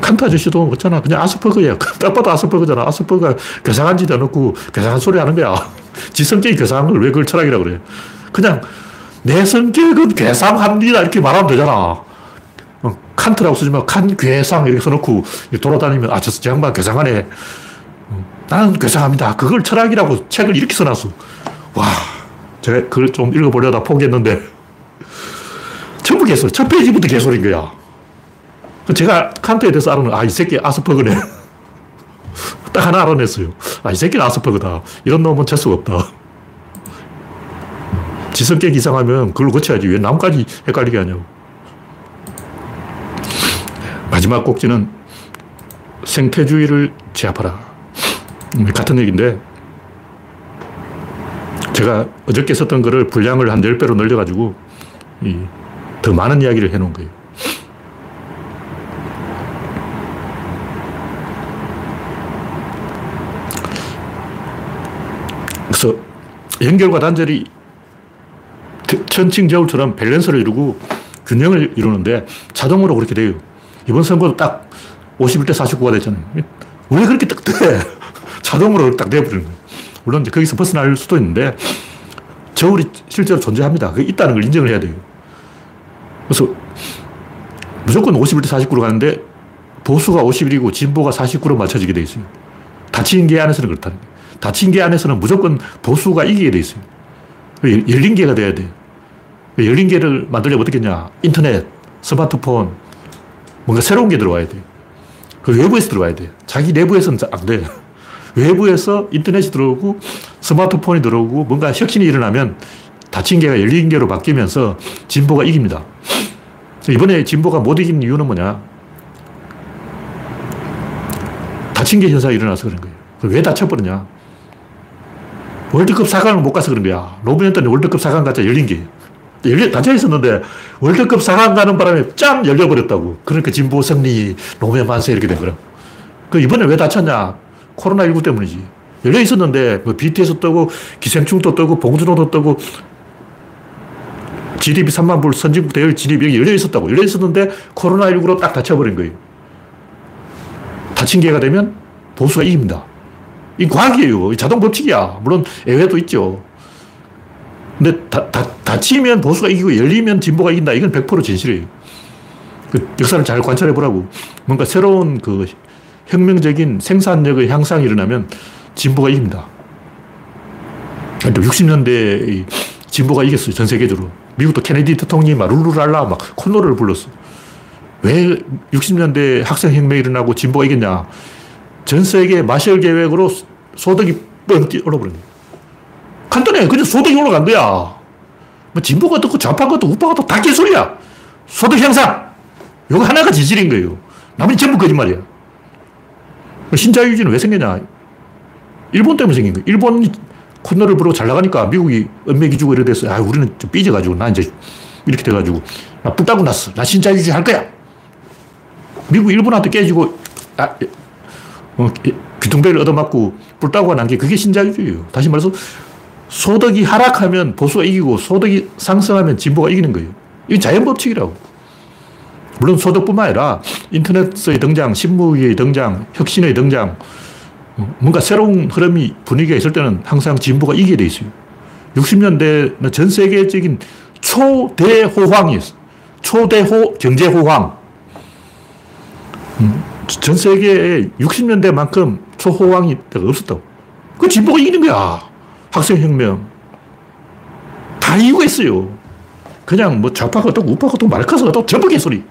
A: 칸트 아저씨도 그렇잖아. 그냥 아스퍼그야. 딱 봐도 아스퍼그잖아. 아스퍼그가 괴상한 짓 해놓고 괴상한 소리 하는 거야. 지 성격이 괴상한 걸 왜 그걸 철학이라고 그래. 그냥 내 성격은 괴상합니다. 이렇게 말하면 되잖아. 어, 칸트라고 쓰지 마. 칸 괴상 이렇게 써놓고 돌아다니면 아, 저, 저 양반 괴상하네. 어, 나는 괴상합니다. 그걸 철학이라고 책을 이렇게 써놨어. 와, 제가 그걸 좀 읽어보려다 포기했는데 전부 개소리. 첫 페이지부터 개소리인 거야. 제가 칸트에 대해서 알아는, 아, 이 새끼 아스퍼그네. 딱 하나 알아냈어요. 아, 이 새끼는 아스퍼그다. 이런 놈은 될 수가 없다. 지성격 이상하면 그걸 고쳐야지. 왜 남까지 헷갈리게 하냐고. 마지막 꼭지는 생태주의를 제압하라. 음, 같은 얘기인데, 제가 어저께 썼던 거를 분량을 한 10배로 늘려가지고, 더 많은 이야기를 해놓은 거예요. 그래서 연결과 단절이 천칭 저울처럼 밸런스를 이루고 균형을 이루는데 자동으로 그렇게 돼요. 이번 선거도 딱 51대 49가 됐잖아요. 왜 그렇게 딱 돼? 자동으로 딱 돼버리는 거예요. 물론 이제 거기서 벗어날 수도 있는데 저울이 실제로 존재합니다. 그게 있다는 걸 인정을 해야 돼요. 그래서 무조건 51대 49로 가는데 보수가 51이고 진보가 49로 맞춰지게 돼 있어요. 닫힌 게 안에서는 그렇다는 거예요. 닫힌 게 안에서는 무조건 보수가 이기게 돼 있어요. 열린 게가 돼야 돼. 열린 게를 만들려면 어떻게 냐 인터넷, 스마트폰, 뭔가 새로운 게 들어와야 돼. 그 외부에서 들어와야 돼. 자기 내부에서는 안 돼. 외부에서 인터넷이 들어오고 스마트폰이 들어오고 뭔가 혁신이 일어나면 닫힌 게가 열린 게로 바뀌면서 진보가 이깁니다. 이번에 진보가 못 이긴 이유는 뭐냐? 닫힌 게 현상이 일어나서 그런 거예요. 왜 닫혀버렸냐? 월드컵 4강을 못 가서 그런 거야. 노무현 때는 월드컵 4강 가자 열린 게. 열려, 닫혀 있었는데 월드컵 4강 가는 바람에 짱 열려버렸다고. 그러니까 진보 승리, 노무현 만세 이렇게 된 거야. 그 이번에 왜 닫혔냐? 코로나19 때문이지. 열려 있었는데 뭐 BTS 뜨고 기생충도 뜨고 봉준호도 뜨고 GDP 3만 불 선진국 대열 진입 여기 열려 있었다고. 열려 있었는데 코로나19로 딱 닫혀버린 거예요. 닫힌 게가 되면 보수가 이깁니다. 이 과학이에요. 자동 법칙이야. 물론 예외도 있죠. 근데 다, 다, 닫히면 보수가 이기고 열리면 진보가 이긴다. 이건 100% 진실이에요. 그 역사를 잘 관찰해 보라고. 뭔가 새로운 그 혁명적인 생산력의 향상이 일어나면 진보가 이깁니다. 60년대에 진보가 이겼어요. 전 세계적으로. 미국도 케네디 대통령이 막 룰루랄라 막 콧노래를 불렀어. 왜 60년대 학생혁명이 일어나고 진보가 이겼냐. 전 세계 마셜 계획으로 소득이 뻥 뛰어올라버린 거야. 간단해. 그냥 소득이 올라간 거야. 뭐 진보가 어떻고 좌파가 어떻고 우파가 어떻고 다 개소리야. 소득 향상. 이거 하나가 진실인 거예요. 나머지 전부 거짓말이야. 신자유주의는 왜 생겼냐? 일본 때문에 생긴 거야. 일본이 콧노를 부르고 잘 나가니까 미국이 은맥이 주고 이래 됐어. 아, 우리는 좀 삐져가지고 나 이제 이렇게 돼가지고 나 뿔따고 났어. 나 신자유주의 할 거야. 미국 일본한테 깨지고 아, 어, 귀퉁배를 얻어맞고 뿔따구가 난게 그게 신자유주의예요. 다시 말해서 소득이 하락하면 보수가 이기고 소득이 상승하면 진보가 이기는 거예요. 이게 자연 법칙이라고. 물론 소득뿐만 아니라 인터넷의 등장, 신무의 등장, 혁신의 등장, 어, 뭔가 새로운 흐름이 분위기가 있을 때는 항상 진보가 이기게 돼 있어요. 60년대는 전 세계적인 초대호황이었어. 초대호 경제호황. 음, 전 세계에 60년대만큼 초호황이 없었다고. 그 진보가 이기는 거야. 학생혁명. 다 이유가 있어요. 그냥 뭐 좌파가 어떻고 우파가 어떻고 마르크스가 어떻고 전부 개소리.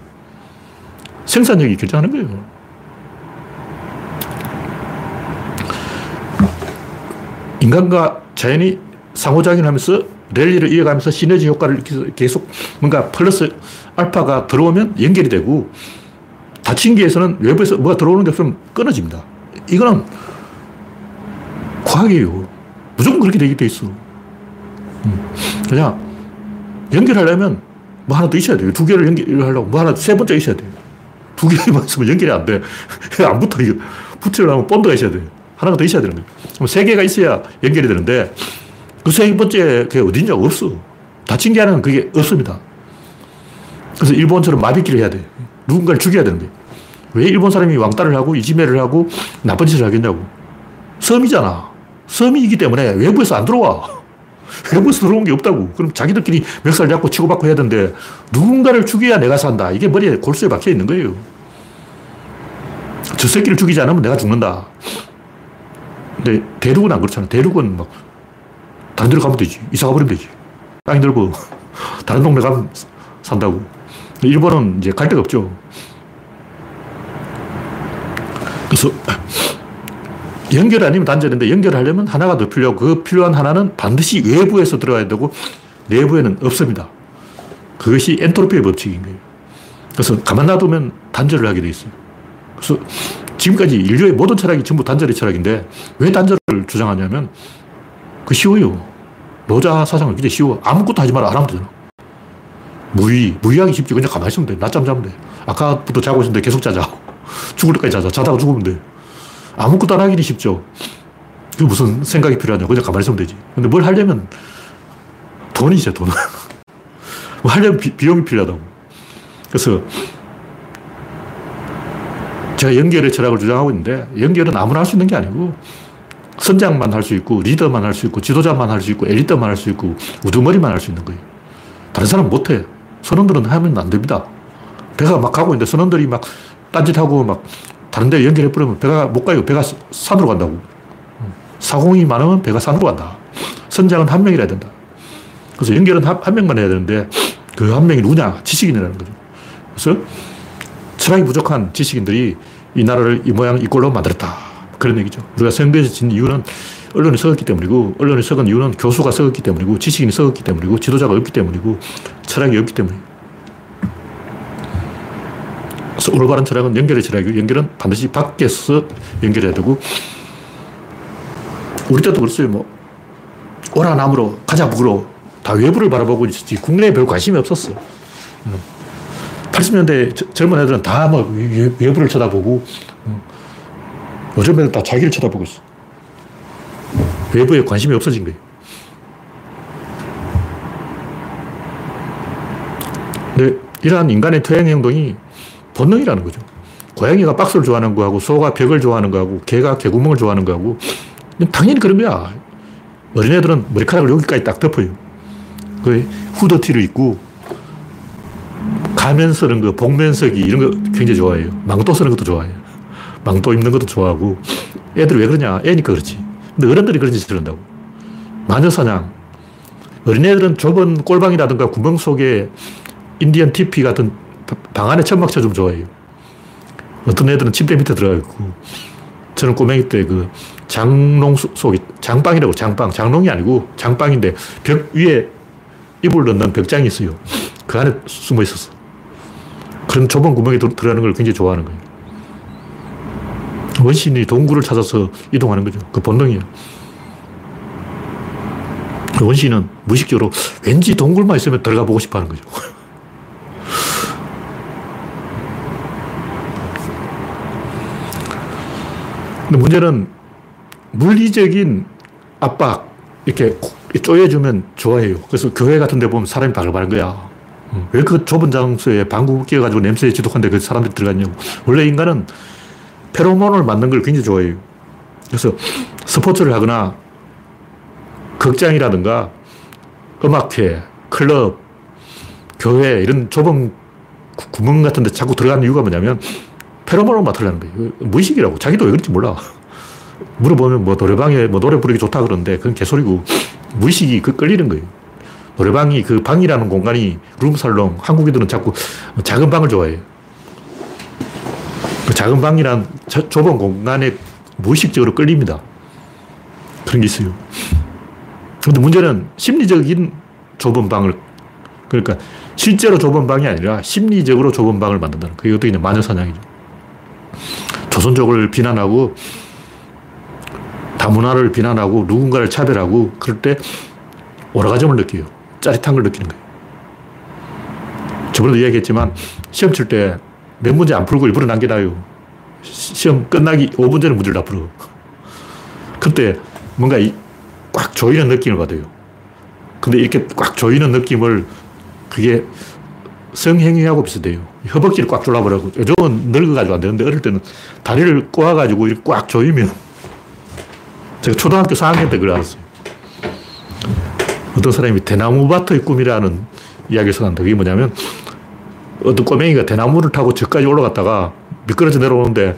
A: 생산력이 결정하는 거예요. 인간과 자연이 상호작용하면서 랠리를 이어가면서 시너지 효과를 계속 뭔가 플러스 알파가 들어오면 연결이 되고 닫힌 기에서는 외부에서 뭐가 들어오는 게 없으면 끊어집니다. 이거는 과학이에요. 무조건 그렇게 되게 돼 있어. 음. 그냥 연결하려면 뭐 하나 더 있어야 돼요. 두 개를 연결하려고 뭐 하나 세 번째 있어야 돼요. 두 개만 있으면 연결이 안 돼. 안 붙어. 이거. 붙으려면 본드가 있어야 돼요. 하나가 더 있어야 되는 거예요. 그럼 세 개가 있어야 연결이 되는데 그 세 번째 그게 어딨냐? 없어. 닫힌 게 하나는 그게 없습니다. 그래서 일본처럼 마비기를 해야 돼. 누군가를 죽여야 되는 거예요. 왜 일본 사람이 왕따를 하고 이지매를 하고 나쁜 짓을 하겠냐고. 섬이잖아. 섬이기 때문에 외부에서 안 들어와. 외부에서 들어온 게 없다고. 그럼 자기들끼리 멱살 잡고 치고받고 해야 되는데 누군가를 죽여야 내가 산다. 이게 머리에 골수에 박혀 있는 거예요. 저 새끼를 죽이지 않으면 내가 죽는다. 근데 대륙은 안 그렇잖아. 대륙은 막 다른 데로 가면 되지. 이사 가버리면 되지. 땅이 넓어. 다른 동네 가면 산다고. 일본은 이제 갈 데가 없죠. 그래서 연결 아니면 단절인데 연결하려면 하나가 더 필요하고 그 필요한 하나는 반드시 외부에서 들어가야 되고 내부에는 없습니다. 그것이 엔트로피의 법칙인 거예요. 그래서 가만 놔두면 단절을 하게 돼 있어요. 그래서 지금까지 인류의 모든 철학이 전부 단절의 철학인데 왜 단절을 주장하냐면 그 쉬워요. 노자 사상은 굉장히 쉬워. 아무것도 하지 마라. 안 하면 되잖아. 무의. 무의하기 쉽지. 그냥 가만히 있으면 돼. 낮잠 자면 돼. 아까부터 자고 있었는데 계속 자자. 죽을 때까지 자자. 자다가 죽으면 돼. 아무것도 안 하기는 쉽죠. 그 무슨 생각이 필요하냐. 그냥 가만히 있으면 되지. 근데 뭘 하려면 돈이죠, 돈. 뭐 하려면 비, 비용이 필요하다고. 그래서 제가 연결의 철학을 주장하고 있는데 연결은 아무나 할 수 있는 게 아니고 선장만 할 수 있고 리더만 할 수 있고 지도자만 할 수 있고 엘리트만 할 수 있고 우두머리만 할 수 있는 거예요. 다른 사람은 못해. 선원들은 하면 안 됩니다. 배가 막 가고 있는데 선원들이 막 딴짓하고 막 다른 데 연결해 버리면 배가 못 가요. 배가 산으로 간다고. 사공이 많으면 배가 산으로 간다. 선장은 한 명이라 된다. 그래서 연결은 한, 한 명만 해야 되는데 그 한 명이 누구냐? 지식인이라는 거죠. 그래서 철학이 부족한 지식인들이 이 나라를 이 모양 이 꼴로 만들었다. 그런 얘기죠. 우리가 선거에서 진 이유는 언론이 썩었기 때문이고, 언론이 썩은 이유는 교수가 썩었기 때문이고, 지식인이 썩었기 때문이고, 지도자가 없기 때문이고, 철학이 없기 때문이에요. 그래서 올바른 철학은 연결의 철학이고, 연결은 반드시 밖에서 연결해야 되고, 우리 때도 그랬어요. 뭐, 오라 나무로, 가자 북으로. 다 외부를 바라보고 있었지. 국내에 별 관심이 없었어. 80년대 젊은 애들은 다뭐 외부를 쳐다보고, 요즘 애들 다 자기를 쳐다보고 있어. 외부에 관심이 없어진 거예요. 근데 이러한 인간의 퇴행 행동이 본능이라는 거죠. 고양이가 박스를 좋아하는 거하고 소가 벽을 좋아하는 거하고 개가 개구멍을 좋아하는 거하고 당연히 그런 거야. 어린애들은 머리카락을 여기까지 딱 덮어요. 그 후드티를 입고 가면 쓰는 거, 복면 서기 이런 거 굉장히 좋아해요. 망토 쓰는 것도 좋아해요. 망토 입는 것도 좋아하고 애들이 왜 그러냐? 애니까 그렇지. 근데 어른들이 그런 짓을 한다고. 마녀사냥. 어린애들은 좁은 꼴방이라든가 구멍 속에 인디언 티피 같은 방 안에 천막 쳐 좀 좋아해요. 어떤 애들은 침대 밑에 들어가 있고. 저는 꼬맹이 때 그 장롱 속에, 장방이라고, 장방. 장롱이 아니고 장방인데 벽 위에 이불 넣는 벽장이 있어요. 그 안에 숨어 있었어. 그런 좁은 구멍에 들어가는 걸 굉장히 좋아하는 거예요. 원신이 동굴을 찾아서 이동하는 거죠. 그 본능이에요. 그 원신은 무의식적으로 왠지 동굴만 있으면 들어가 보고 싶어 하는 거죠. 근데 문제는 물리적인 압박, 이렇게 쪼여주면 좋아해요. 그래서 교회 같은 데 보면 사람이 바글바글 거야. 음, 왜그 좁은 장소에 방구 끼워가지고 냄새에 지독한데 그 사람들이 들어갔냐고. 원래 인간은 페로몬을 맞는 걸 굉장히 좋아해요. 그래서 스포츠를 하거나 극장이라든가 음악회, 클럽, 교회 이런 좁은 구멍 같은 데 자꾸 들어가는 이유가 뭐냐면 페로몬을 맡으려는 거예요. 무의식이라고. 자기도 왜 그런지 몰라. 물어보면 뭐 노래방에 뭐 노래 부르기 좋다 그러는데 그건 개소리고 무의식이 그 끌리는 거예요. 노래방이 그 방이라는 공간이 룸살롱, 한국인들은 자꾸 작은 방을 좋아해요. 그 작은 방이란 좁은 공간에 무의식적으로 끌립니다. 그런 게 있어요. 근데 문제는 심리적인 좁은 방을, 그러니까 실제로 좁은 방이 아니라 심리적으로 좁은 방을 만든다는 그게 어떻게 냐 마녀사냥이죠. 조선족을 비난하고 다문화를 비난하고 누군가를 차별하고 그럴 때 오라가점을 느껴요. 짜릿한 걸 느끼는 거예요. 저번에도 이야기했지만 시험 칠 때 몇 문제 안 풀고 일부러 남겨놔요. 시험 끝나기 5분 전에 문제를 다 풀어. 그때 뭔가 꽉 조이는 느낌을 받아요. 근데 이렇게 꽉 조이는 느낌을 그게 성행위하고 비슷해요. 허벅지를 꽉 졸라버리고, 요즘은 늙어가지고 안 되는데, 어릴 때는 다리를 꼬아가지고 꽉 조이면, 제가 초등학교 4학년 때 그래 알았어요. 어떤 사람이 대나무밭의 꿈이라는 이야기를 써놨는데, 그게 뭐냐면, 어떤 꼬맹이가 대나무를 타고 저까지 올라갔다가 미끄러져 내려오는데,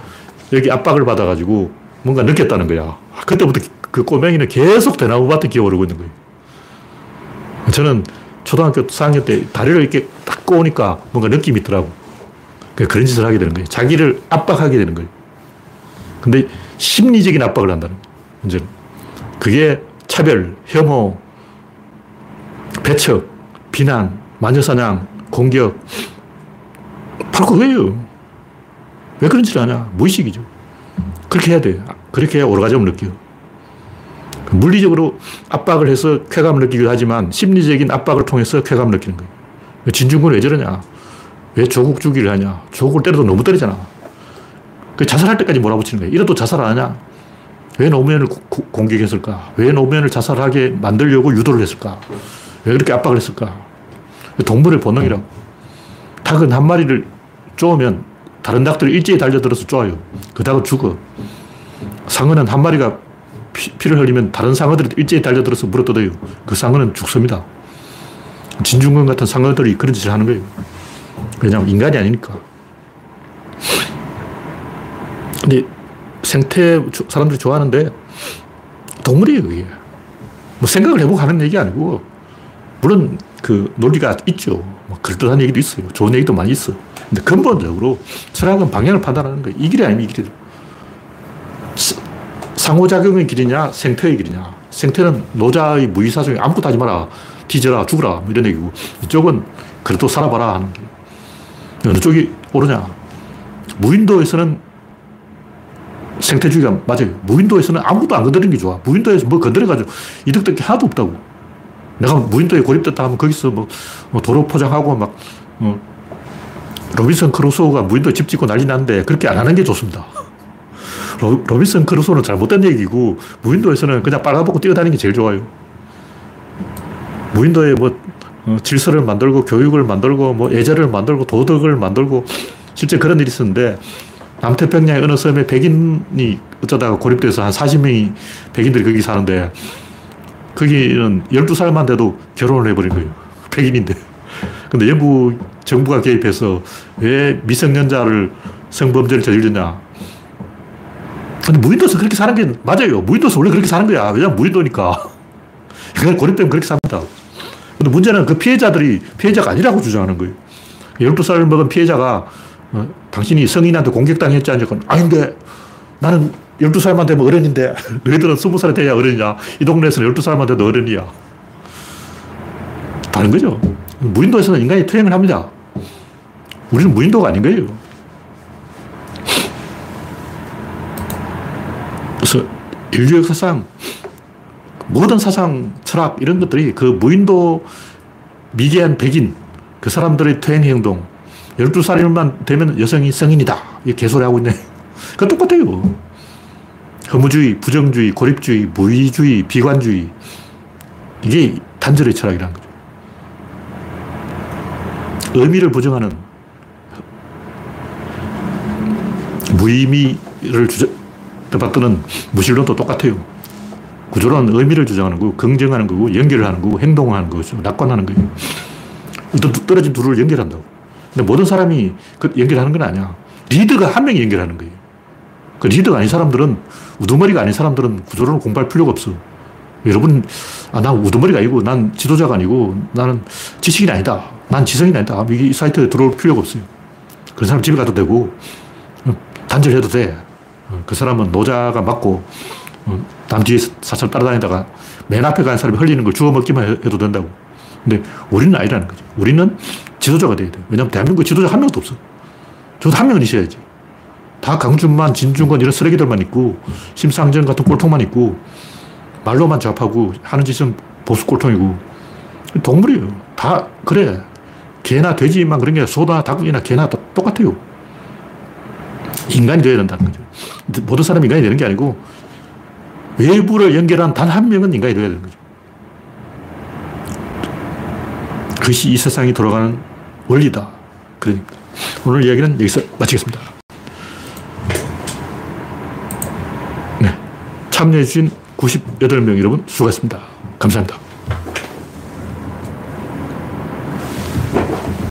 A: 여기 압박을 받아가지고 뭔가 느꼈다는 거야. 그때부터 그 꼬맹이는 계속 대나무밭에 기어오르고 있는 거예요. 저는 초등학교 4학년 때 다리를 이렇게 딱 꼬으니까 뭔가 느낌이 있더라고. 그런 짓을 하게 되는 거예요. 자기를 압박하게 되는 거예요. 근데 심리적인 압박을 한다는. 문제는. 그게 차별, 혐오, 배척, 비난, 마녀사냥, 공격. 바로 그거예요. 왜 그런 짓을 하냐? 무의식이죠. 그렇게 해야 돼. 그렇게 해야 오르가즘을 느껴. 물리적으로 압박을 해서 쾌감을 느끼기도 하지만 심리적인 압박을 통해서 쾌감을 느끼는 거예요. 진중권은 왜 저러냐? 왜 조국 주기를 하냐? 조국을 때려도 너무 때리잖아. 그 자살할 때까지 몰아붙이는 거예요. 이래도 자살 안 하냐? 왜 노무현을 고, 공격했을까? 왜 노무현을 자살하게 만들려고 유도를 했을까? 왜 그렇게 압박을 했을까? 동물의 본능이라고. 닭은 한 마리를 쪼으면 다른 닭들이 일제히 달려들어서 쪼아요. 그 닭은 죽어. 상어는 한 마리가 피, 를 흘리면 다른 상어들이 일제히 달려들어서 물어뜯어요. 그 상어는 죽습니다. 진중권 같은 상어들이 그런 짓을 하는 거예요. 왜냐하면 인간이 아니니까. 근데 생태 사람들이 좋아하는데 동물이에요, 그게. 뭐 생각을 해보고 하는 얘기 아니고, 물론 그 논리가 있죠. 뭐 그럴듯한 얘기도 있어요. 좋은 얘기도 많이 있어. 근데 근본적으로 철학은 방향을 판단하는 거예요. 이 길이 아니면 이 길이. 상호작용의 길이냐, 생태의 길이냐. 생태는 노자의 무의사중에 아무것도 하지 마라. 뒤져라, 죽어라. 뭐 이런 얘기고. 이쪽은 그래도 살아봐라 하는 게. 어느 쪽이 옳으냐. 무인도에서는 생태주의가 맞아요. 무인도에서는 아무것도 안 건드리는 게 좋아. 무인도에서 뭐 건드려가지고 이득될 게 하나도 없다고. 내가 무인도에 고립됐다 하면 거기서 뭐, 뭐 도로 포장하고 막, 어, 로빈슨 크루소가 무인도에 집 짓고 난리 났는데 그렇게 안 하는 게 좋습니다. 로, 로빈슨 크루소는 잘못된 얘기고 무인도에서는 그냥 빨가벗고 뛰어다니는 게 제일 좋아요. 무인도에 뭐 어, 질서를 만들고 교육을 만들고 뭐 예절을 만들고 도덕을 만들고 실제 그런 일이 있었는데 남태평양의 어느 섬에 백인이 어쩌다가 고립돼서 한 40명이 백인들이 거기 사는데 거기는 12살만 돼도 결혼을 해버린 거예요. 백인인데. 근데 영국 정부가 개입해서 왜 미성년자를 성범죄를 저지르냐. 근데 무인도에서 그렇게 사는 게 맞아요. 무인도에서 원래 그렇게 사는 거야. 왜냐면 무인도니까. 그냥 고립되면 그렇게 삽니다. 근데 문제는 그 피해자들이 피해자가 아니라고 주장하는 거예요. 12살을 먹은 피해자가 어, 당신이 성인한테 공격당했지 않냐고 아닌데 나는 12살만 되면 어른인데 너희들은 20살이 돼야 어른이냐. 이 동네에서는 12살만 돼도 어른이야. 다른 거죠. 무인도에서는 인간이 투행을 합니다. 우리는 무인도가 아닌 거예요. 그래서 인류 역사상 모든 사상, 철학 이런 것들이 그 무인도 미개한 백인 그 사람들의 퇴행 행동 12살만 되면 여성이 성인이다. 이 개소리 하고 있네. 그 똑같아요. 허무주의, 부정주의, 고립주의, 무의주의, 비관주의. 이게 단절의 철학이라는 거죠. 의미를 부정하는 무의미를 주저, 받드는 무신론도 똑같아요. 구조론 의미를 주장하는 거고, 긍정하는 거고, 연결을 하는 거고, 행동하는 거죠. 낙관하는 거예요. 떨어진 둘을 연결한다고. 근데 모든 사람이 그 연결하는 건 아니야. 리더가 한 명이 연결하는 거예요. 그 리더가 아닌 사람들은, 우두머리가 아닌 사람들은 구조론을 공부할 필요가 없어. 여러분, 아, 난 우두머리가 아니고, 난 지도자가 아니고, 나는 지식인 아니다. 난 지성인 아니다. 이 사이트에 들어올 필요가 없어요. 그런 사람 집에 가도 되고, 단절해도 돼. 그 사람은 노자가 맞고, 남 뒤에 사살 따라다니다가 맨 앞에 간 사람이 흘리는 걸 주워 먹기만 해도 된다고. 근데 우리는 아니라는 거죠. 우리는 지도자가 돼야 돼요. 왜냐하면 대한민국 지도자 한 명도 없어. 저도 한 명은 있어야지. 다 강준만, 진중권 이런 쓰레기들만 있고, 심상정 같은 꼴통만 있고, 말로만 잡하고 하는 짓은 보수 꼴통이고, 동물이에요. 다 그래. 개나 돼지만 그런 게 소나 닭이나 개나 똑같아요. 인간이 되어야 된다는 거죠. 모든 사람이 인간이 되는 게 아니고, 외부를 연결한 단 한 명은 인간이 되어야 되는 거죠. 그것이 이 세상이 돌아가는 원리다. 그러니까 오늘 이야기는 여기서 마치겠습니다. 네. 참여해주신 98명 여러분 수고하셨습니다. 감사합니다.